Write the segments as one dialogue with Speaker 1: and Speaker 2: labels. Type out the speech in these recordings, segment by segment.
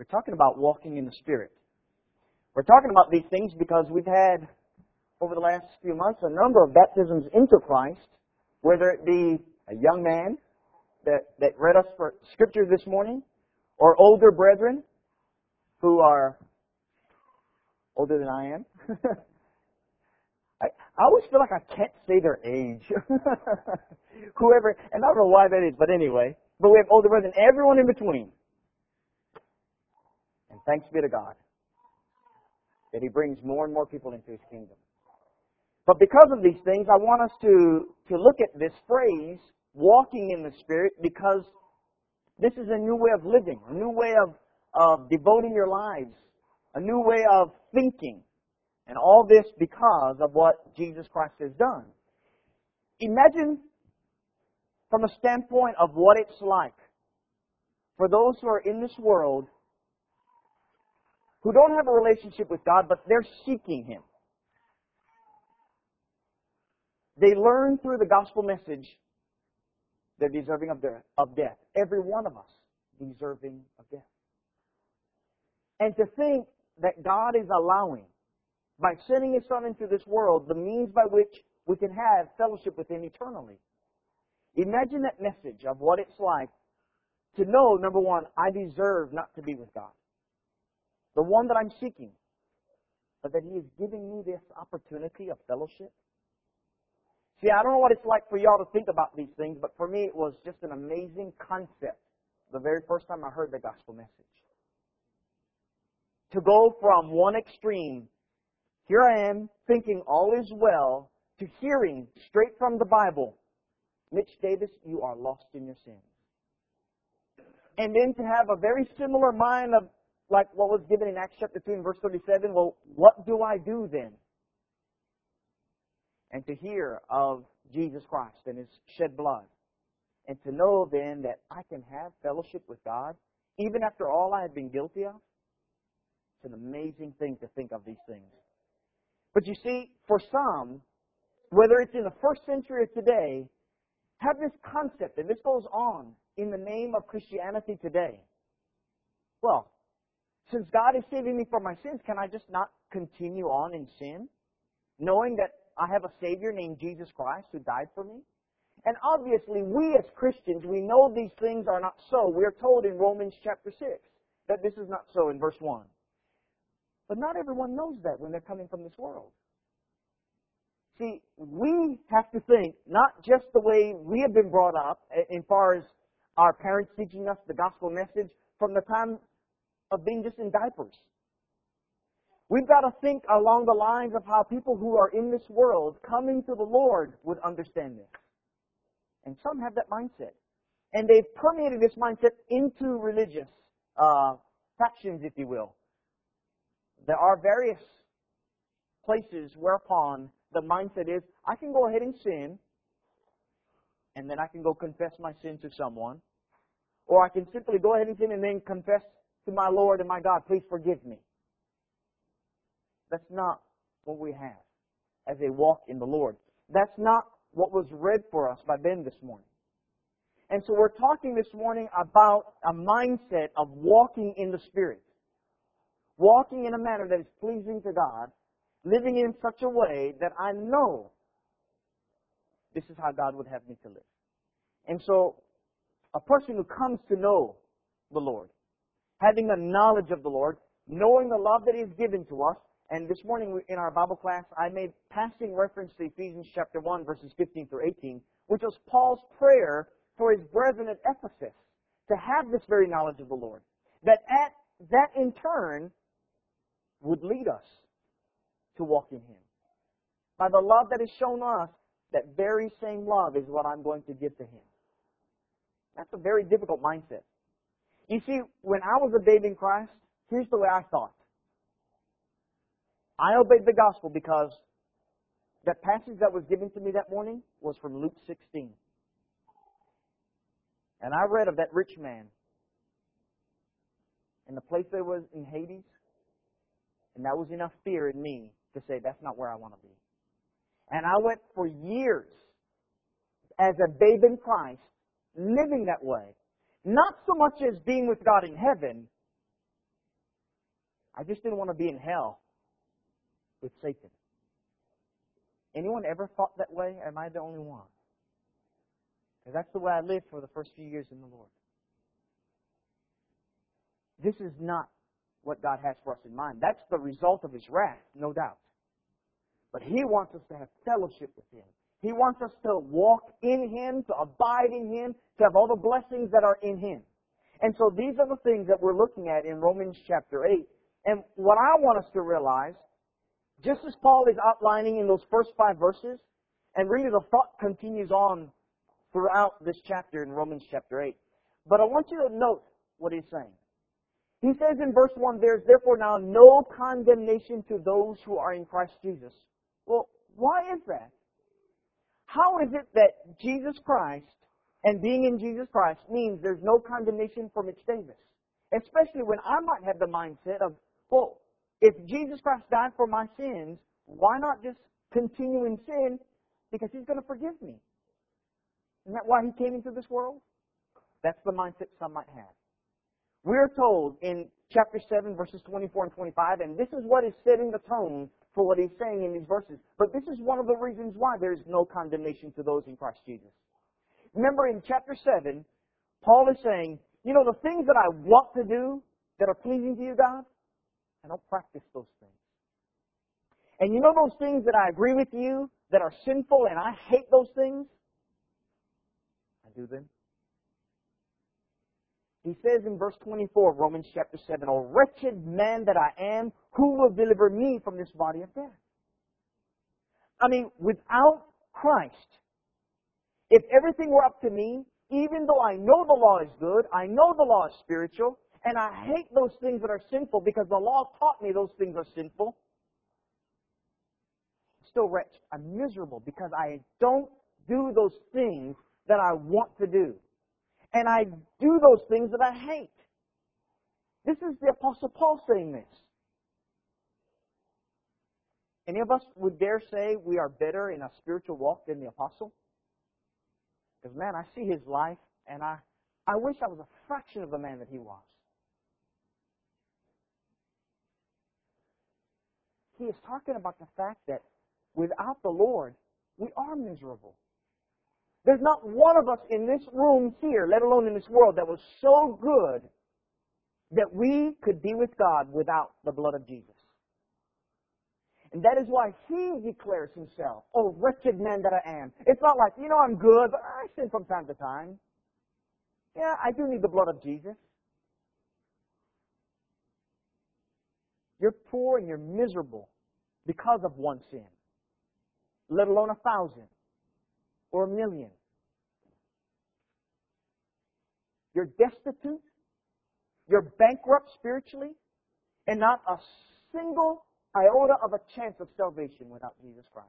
Speaker 1: We're talking about walking in the Spirit. We're talking about these things because we've had, over the last few months, a number of baptisms into Christ, whether it be a young man that, that read us for Scripture this morning, or older brethren who are older than I am. I, I always feel like I can't say their age. Whoever, and I don't know why that is, but anyway. But we have older brethren, everyone in between. Thanks be to God that He brings more and more people into His kingdom. But because of these things, I want us to, to look at this phrase, walking in the Spirit, because this is a new way of living, a new way of, of devoting your lives, a new way of thinking. And all this because of what Jesus Christ has done. Imagine from a standpoint of what it's like for those who are in this world who don't have a relationship with God, but they're seeking Him. They learn through the gospel message they're deserving of death. Every one of us deserving of death. And to think that God is allowing, by sending His Son into this world, the means by which we can have fellowship with Him eternally. Imagine that message of what it's like to know, number one, I deserve not to be with God the one that I'm seeking, but that He is giving me this opportunity of fellowship. See, I don't know what it's like for y'all to think about these things, but for me it was just an amazing concept the very first time I heard the gospel message. To go from one extreme, here I am thinking all is well, to hearing straight from the Bible, Mitch Davis, you are lost in your sins. And then to have a very similar mind of like what was given in Acts chapter 2 and verse 37, well, what do I do then? And to hear of Jesus Christ and His shed blood. And to know then that I can have fellowship with God, even after all I have been guilty of. It's an amazing thing to think of these things. But you see, for some, whether it's in the first century or today, have this concept, and this goes on in the name of Christianity today. Well, since God is saving me from my sins, can I just not continue on in sin? Knowing that I have a Savior named Jesus Christ who died for me? And obviously, we as Christians, we know these things are not so. We're told in Romans chapter 6 that this is not so in verse 1. But not everyone knows that when they're coming from this world. See, we have to think not just the way we have been brought up, as far as our parents teaching us the gospel message from the time of being just in diapers. We've got to think along the lines of how people who are in this world coming to the Lord would understand this. And some have that mindset. And they've permeated this mindset into religious uh, factions, if you will. There are various places whereupon the mindset is, I can go ahead and sin, and then I can go confess my sin to someone. Or I can simply go ahead and sin and then confess to my Lord and my God, please forgive me. That's not what we have as a walk in the Lord. That's not what was read for us by Ben this morning. And so we're talking this morning about a mindset of walking in the Spirit. Walking in a manner that is pleasing to God, living in such a way that I know this is how God would have me to live. And so, a person who comes to know the Lord, having a knowledge of the Lord, knowing the love that He has given to us. And this morning in our Bible class, I made passing reference to Ephesians chapter 1, verses 15 through 18, which was Paul's prayer for his brethren at Ephesus to have this very knowledge of the Lord. That at, that in turn would lead us to walk in Him. By the love that is shown us, that very same love is what I'm going to give to Him. That's a very difficult mindset. You see, when I was a babe in Christ, here's the way I thought. I obeyed the gospel because that passage that was given to me that morning was from Luke 16. And I read of that rich man and the place that was in Hades, and that was enough fear in me to say, that's not where I want to be. And I went for years as a babe in Christ, living that way, not so much as being with God in heaven, I just didn't want to be in hell with Satan. Anyone ever thought that way? Am I the only one? Because that's the way I lived for the first few years in the Lord. This is not what God has for us in mind. That's the result of His wrath, no doubt. But He wants us to have fellowship with Him. He wants us to walk in Him, to abide in Him, to have all the blessings that are in Him. And so these are the things that we're looking at in Romans chapter 8. And what I want us to realize, just as Paul is outlining in those first five verses, and really the thought continues on throughout this chapter in Romans chapter 8. But I want you to note what he's saying. He says in verse 1, There's therefore now no condemnation to those who are in Christ Jesus. Well, why is that? How is it that Jesus Christ and being in Jesus Christ means there's no condemnation for Mitch Davis? Especially when I might have the mindset of, well, if Jesus Christ died for my sins, why not just continue in sin? Because he's going to forgive me. Isn't that why he came into this world? That's the mindset some might have. We're told in chapter 7, verses 24 and 25, and this is what is setting the tone for what he's saying in these verses. But this is one of the reasons why there's no condemnation to those in Christ Jesus. Remember in chapter 7, Paul is saying, you know, the things that I want to do that are pleasing to you, God, I don't practice those things. And you know those things that I agree with you that are sinful and I hate those things? I do them. He says in verse 24 of Romans chapter 7, O wretched man that I am, who will deliver me from this body of death? I mean, without Christ, if everything were up to me, even though I know the law is good, I know the law is spiritual, and I hate those things that are sinful because the law taught me those things are sinful, I'm still wretched. I'm miserable because I don't do those things that I want to do and I do those things that I hate. This is the Apostle Paul saying this. Any of us would dare say we are better in a spiritual walk than the Apostle? Because, man, I see his life, and I, I wish I was a fraction of the man that he was. He is talking about the fact that without the Lord, we are miserable. There's not one of us in this room here, let alone in this world, that was so good that we could be with God without the blood of Jesus. And that is why he declares himself, Oh, wretched man that I am. It's not like, you know, I'm good, but I sin from time to time. Yeah, I do need the blood of Jesus. You're poor and you're miserable because of one sin, let alone a thousand or a million. You're destitute. You're bankrupt spiritually. And not a single iota of a chance of salvation without Jesus Christ.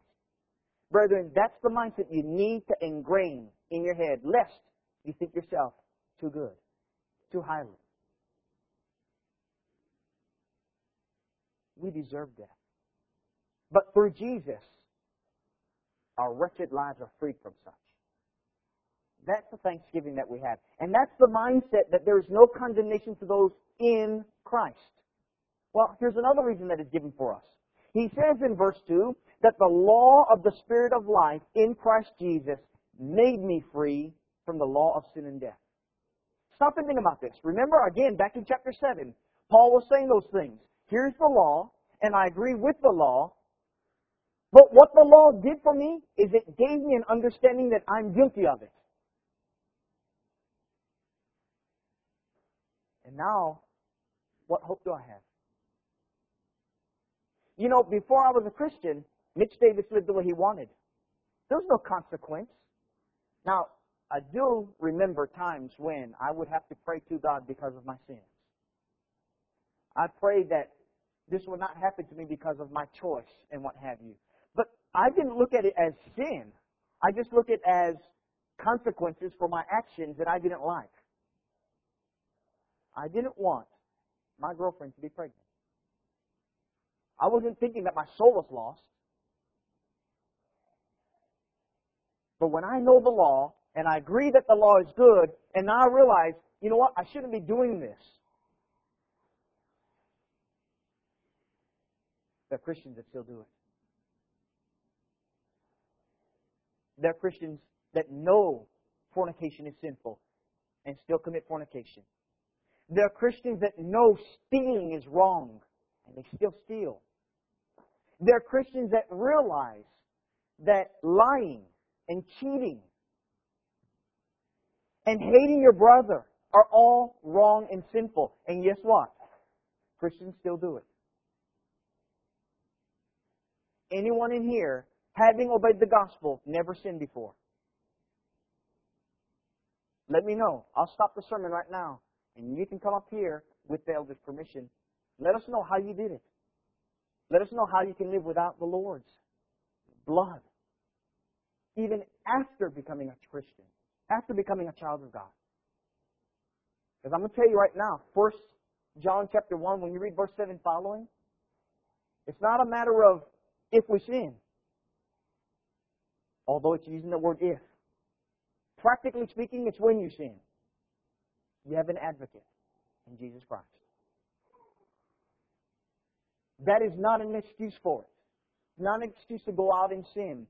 Speaker 1: Brethren, that's the mindset you need to ingrain in your head, lest you think yourself too good, too highly. We deserve death. But through Jesus, our wretched lives are freed from such. That's the thanksgiving that we have. And that's the mindset that there is no condemnation to those in Christ. Well, here's another reason that is given for us. He says in verse 2 that the law of the Spirit of life in Christ Jesus made me free from the law of sin and death. Stop and think about this. Remember, again, back in chapter 7, Paul was saying those things. Here's the law, and I agree with the law, but what the law did for me is it gave me an understanding that I'm guilty of it. And now, what hope do I have? You know, before I was a Christian, Mitch Davis lived the way he wanted. There was no consequence. Now, I do remember times when I would have to pray to God because of my sins. I prayed that this would not happen to me because of my choice and what have you. I didn't look at it as sin. I just looked at it as consequences for my actions that I didn't like. I didn't want my girlfriend to be pregnant. I wasn't thinking that my soul was lost. But when I know the law, and I agree that the law is good, and now I realize, you know what, I shouldn't be doing this. There are Christians that still do it. There are Christians that know fornication is sinful and still commit fornication. There are Christians that know stealing is wrong and they still steal. There are Christians that realize that lying and cheating and hating your brother are all wrong and sinful. And guess what? Christians still do it. Anyone in here, having obeyed the gospel, never sinned before? Let me know. I'll stop the sermon right now. And you can come up here with the elder's permission. Let us know how you did it. Let us know how you can live without the Lord's blood. Even after becoming a Christian, after becoming a child of God. Because I'm going to tell you right now, First John chapter 1, when you read verse 7 following, it's not a matter of if we sin. Although it's using the word if. Practically speaking, it's when you sin. You have an advocate in Jesus Christ. That is not an excuse for it. Not an excuse to go out and sin.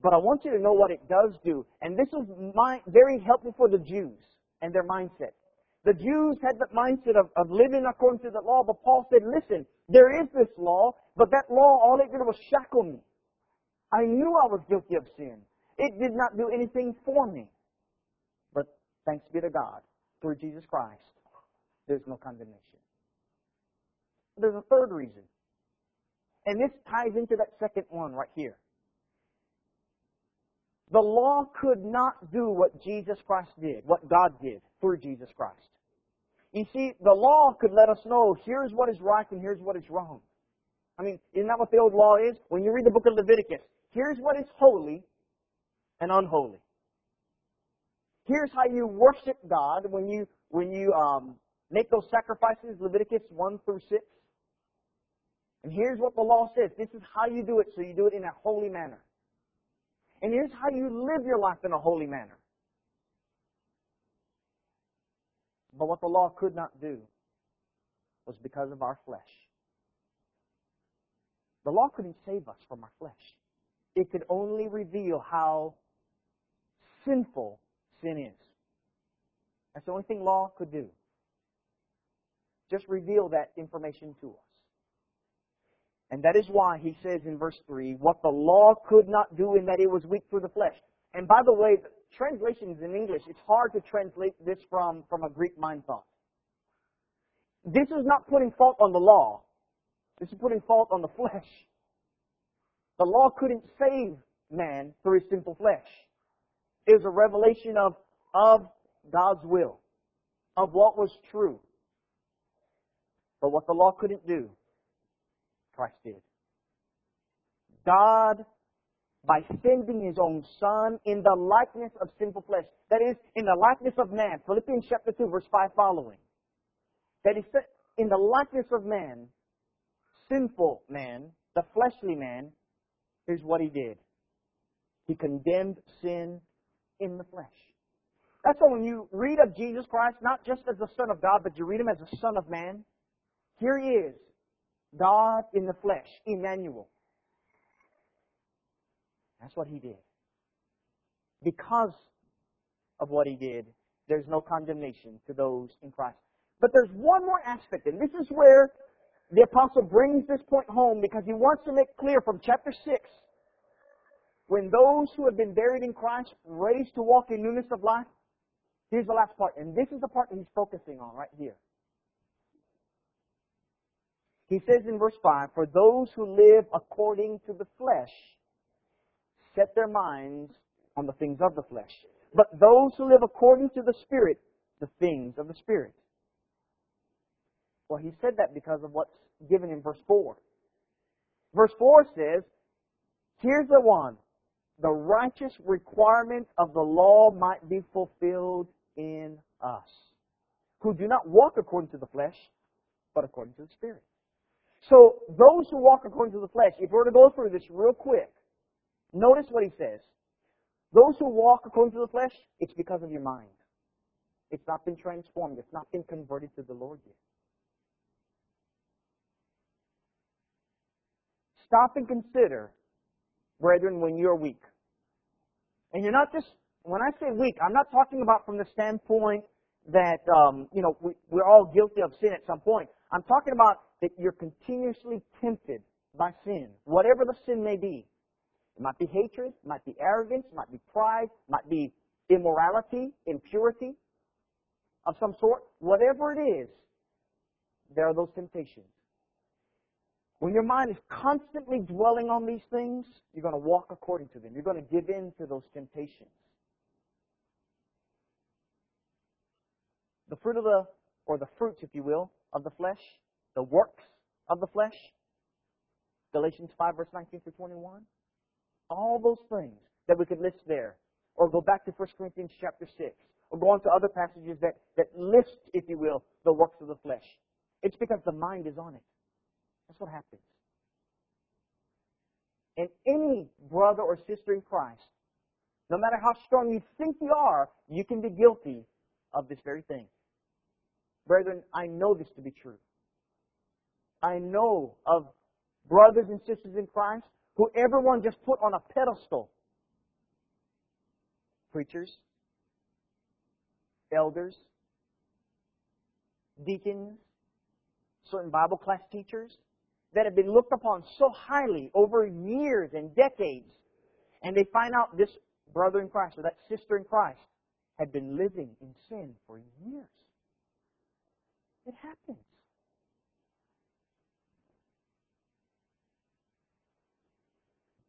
Speaker 1: But I want you to know what it does do. And this was my, very helpful for the Jews and their mindset. The Jews had the mindset of, of living according to the law, but Paul said, listen, there is this law, but that law, all it did was shackle me. I knew I was guilty of sin. It did not do anything for me. But thanks be to God, through Jesus Christ, there's no condemnation. There's a third reason. And this ties into that second one right here. The law could not do what Jesus Christ did, what God did through Jesus Christ. You see, the law could let us know here's what is right and here's what is wrong. I mean, isn't that what the old law is? When you read the book of Leviticus, here's what is holy and unholy. Here's how you worship God when you when you um, make those sacrifices, Leviticus one through six. And here's what the law says. This is how you do it, so you do it in a holy manner. And here's how you live your life in a holy manner. But what the law could not do was because of our flesh. The law couldn't save us from our flesh. It could only reveal how sinful sin is. That's the only thing law could do. Just reveal that information to us. And that is why he says in verse 3, what the law could not do in that it was weak through the flesh. And by the way, the translations in English, it's hard to translate this from, from a Greek mind thought. This is not putting fault on the law. This is putting fault on the flesh. The law couldn't save man through his sinful flesh. It was a revelation of, of God's will, of what was true. But what the law couldn't do, Christ did. God, by sending His own Son in the likeness of sinful flesh, that is, in the likeness of man, Philippians chapter 2, verse 5 following, that He is, in the likeness of man, sinful man, the fleshly man, here's what He did. He condemned sin in the flesh. That's why when you read of Jesus Christ, not just as the Son of God, but you read Him as the Son of Man, here He is, God in the flesh, Emmanuel. That's what he did. Because of what he did, there's no condemnation to those in Christ. But there's one more aspect, and this is where the apostle brings this point home because he wants to make clear from chapter 6 when those who have been buried in Christ raised to walk in newness of life. Here's the last part, and this is the part that he's focusing on right here. He says in verse 5, For those who live according to the flesh set their minds on the things of the flesh. But those who live according to the Spirit, the things of the Spirit. Well, he said that because of what's given in verse 4. Verse 4 says, Here's the one. The righteous requirement of the law might be fulfilled in us, who do not walk according to the flesh, but according to the Spirit. So those who walk according to the flesh, if we were to go through this real quick, notice what he says. Those who walk according to the flesh, it's because of your mind. It's not been transformed. It's not been converted to the Lord yet. Stop and consider, brethren, when you're weak. And you're not just, when I say weak, I'm not talking about from the standpoint that, um, you know, we, we're all guilty of sin at some point. I'm talking about that you're continuously tempted by sin, whatever the sin may be. It might be hatred, it might be arrogance, it might be pride, it might be immorality, impurity of some sort. Whatever it is, there are those temptations. When your mind is constantly dwelling on these things, you're going to walk according to them. You're going to give in to those temptations. The fruit of the, or the fruits, if you will, of the flesh, the works of the flesh, Galatians 5, verse 19 through 21. All those things that we could list there. Or go back to 1 Corinthians chapter 6. Or go on to other passages that, that list, if you will, the works of the flesh. It's because the mind is on it. That's what happens. And any brother or sister in Christ, no matter how strong you think you are, you can be guilty of this very thing. Brethren, I know this to be true. I know of brothers and sisters in Christ who everyone just put on a pedestal. Preachers, elders, deacons, certain Bible class teachers that have been looked upon so highly over years and decades, and they find out this brother in Christ or that sister in Christ had been living in sin for years. It happens.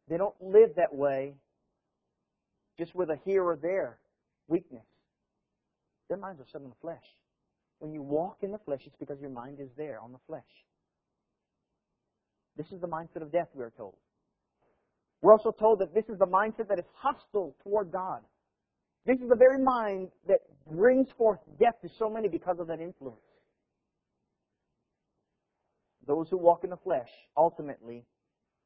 Speaker 1: They don't live that way just with a here or there weakness. Their minds are set on the flesh. When you walk in the flesh, it's because your mind is there on the flesh. This is the mindset of death, we are told. We're also told that this is the mindset that is hostile toward God. This is the very mind that brings forth death to so many because of that influence. Those who walk in the flesh ultimately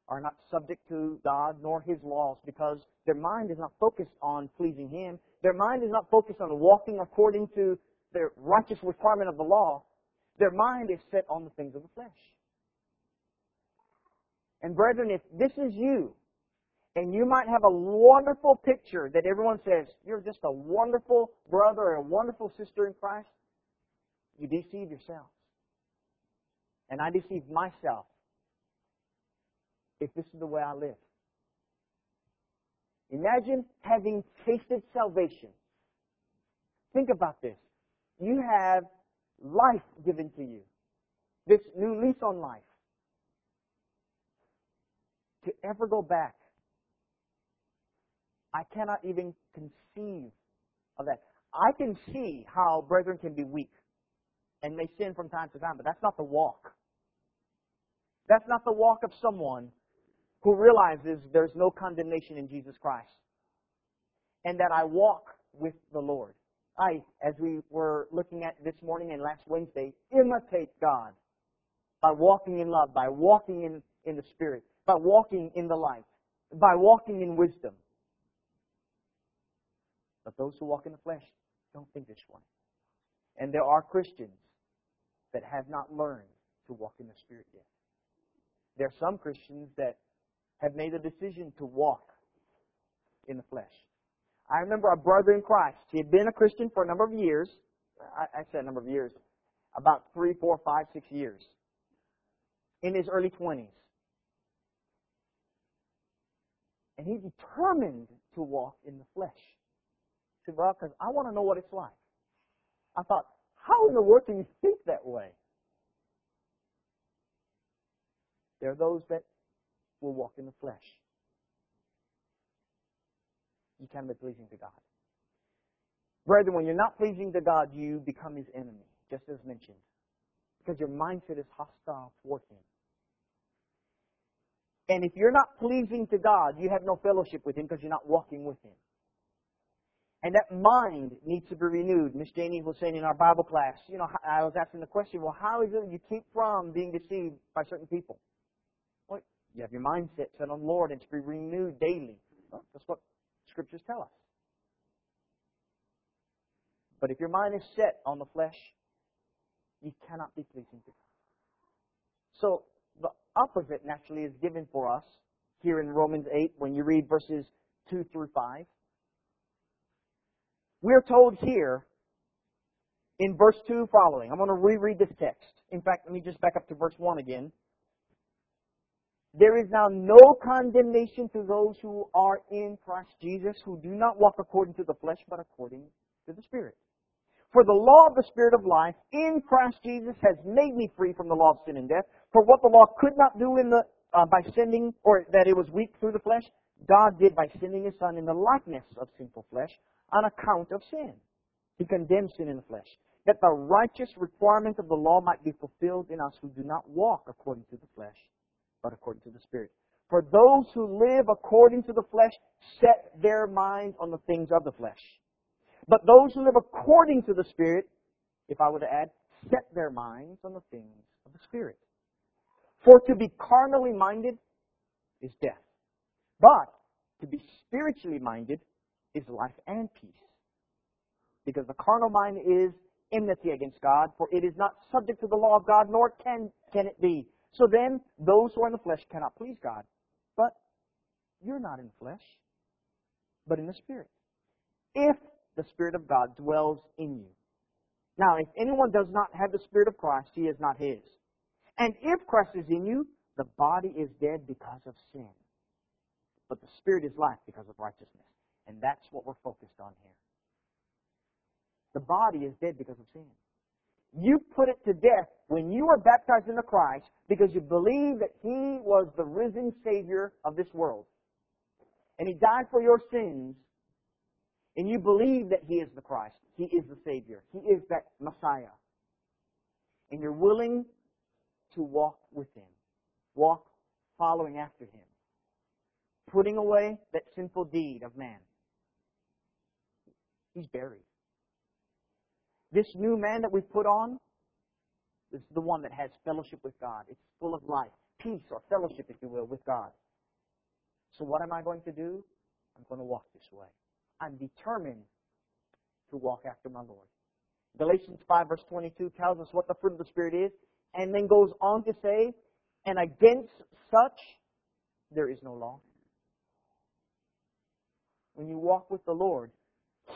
Speaker 1: are not subject to God nor His laws because their mind is not focused on pleasing Him. Their mind is not focused on walking according to the righteous requirement of the law. Their mind is set on the things of the flesh. And brethren, if this is you, and you might have a wonderful picture that everyone says, you're just a wonderful brother or a wonderful sister in Christ, you deceive yourself. And I deceive myself if this is the way I live. Imagine having tasted salvation. Think about this. You have life given to you. This new lease on life. To ever go back, I cannot even conceive of that. I can see how brethren can be weak and may sin from time to time, but that's not the walk. That's not the walk of someone who realizes there's no condemnation in Jesus Christ and that I walk with the Lord. I, as we were looking at this morning and last Wednesday, imitate God by walking in love, by walking in, in the Spirit, by walking in the light, by walking in wisdom. But those who walk in the flesh don't think this way. And there are Christians that have not learned to walk in the Spirit yet. There are some Christians that have made a decision to walk in the flesh. I remember a brother in Christ. He had been a Christian for a number of years. I, I said a number of years. About three, four, five, six years. In his early 20s. And he determined to walk in the flesh. He said, well, because I want to know what it's like. I thought, how in the world can you think that way? There are those that will walk in the flesh. You can't be pleasing to God. Brethren, when you're not pleasing to God, you become His enemy, just as mentioned. Because your mindset is hostile toward Him. And if you're not pleasing to God, you have no fellowship with Him because you're not walking with Him. And that mind needs to be renewed. Miss Janie was saying in our Bible class, you know, I was asking the question, well, how is it you keep from being deceived by certain people? You have your mindset set on the Lord and to be renewed daily. Well, that's what scriptures tell us. But if your mind is set on the flesh, you cannot be pleasing to God. So, opposite naturally is given for us here in Romans 8 when you read verses 2 through 5. We're told here in verse 2 following. I'm going to reread this text. In fact, let me just back up to verse 1 again. There is now no condemnation to those who are in Christ Jesus, who do not walk according to the flesh, but according to the Spirit. For the law of the Spirit of life in Christ Jesus has made me free from the law of sin and death. For what the law could not do in the uh, by sending, or that it was weak through the flesh, God did by sending His Son in the likeness of sinful flesh on account of sin. He condemned sin in the flesh, that the righteous requirement of the law might be fulfilled in us who do not walk according to the flesh, but according to the Spirit. For those who live according to the flesh set their minds on the things of the flesh. But those who live according to the Spirit, if I were to add, set their minds on the things of the Spirit. For to be carnally minded is death. But to be spiritually minded is life and peace. Because the carnal mind is enmity against God, for it is not subject to the law of God, nor can, can it be. So then, those who are in the flesh cannot please God. But you're not in the flesh, but in the Spirit. If the Spirit of God dwells in you. Now, if anyone does not have the Spirit of Christ, he is not his. And if Christ is in you, the body is dead because of sin. But the Spirit is life because of righteousness. And that's what we're focused on here. The body is dead because of sin. You put it to death when you were baptized into Christ because you believe that He was the risen Savior of this world. And He died for your sins. And you believe that He is the Christ. He is the Savior. He is that Messiah. And you're willing to walk with Him. Walk following after Him. Putting away that sinful deed of man. He's buried. This new man that we put on is the one that has fellowship with God. It's full of life, peace, or fellowship, if you will, with God. So what am I going to do? I'm going to walk this way. I'm determined to walk after my Lord. Galatians 5 verse 22 tells us what the fruit of the Spirit is, and then goes on to say, and against such there is no law. When you walk with the Lord,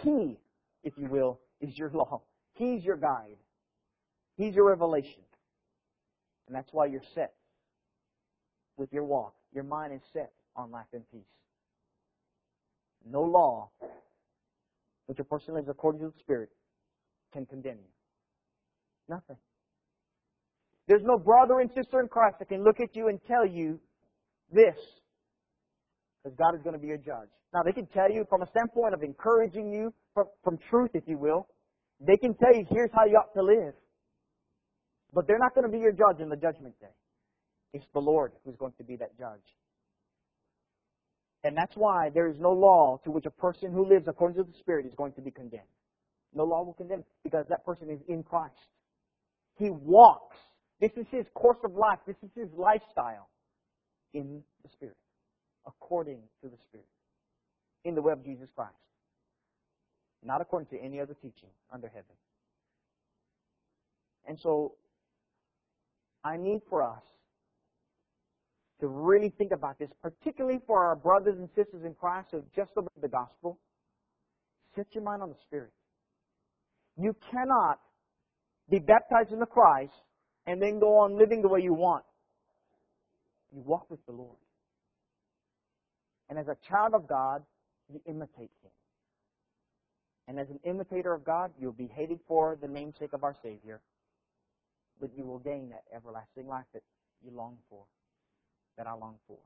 Speaker 1: He, if you will, is your law. He's your guide. He's your revelation. And that's why you're set with your walk. Your mind is set on life and peace. No law which a person lives according to the Spirit can condemn you. Nothing. There's no brother and sister in Christ that can look at you and tell you this. Because God is going to be your judge. Now, they can tell you from a standpoint of encouraging you from, from truth, if you will. They can tell you, here's how you ought to live. But they're not going to be your judge in the judgment day. It's the Lord who's going to be that judge. And that's why there is no law to which a person who lives according to the Spirit is going to be condemned. No law will condemn because that person is in Christ. He walks. This is his course of life. This is his lifestyle in the Spirit, according to the Spirit, in the way of Jesus Christ, not according to any other teaching under heaven. And so, I need for us to really think about this, particularly for our brothers and sisters in Christ who have just obeyed the gospel. Set your mind on the Spirit. You cannot be baptized into Christ and then go on living the way you want. You walk with the Lord. And as a child of God, you imitate Him. And as an imitator of God, you'll be hated for the namesake of our Savior, but you will gain that everlasting life that you long for that I long for.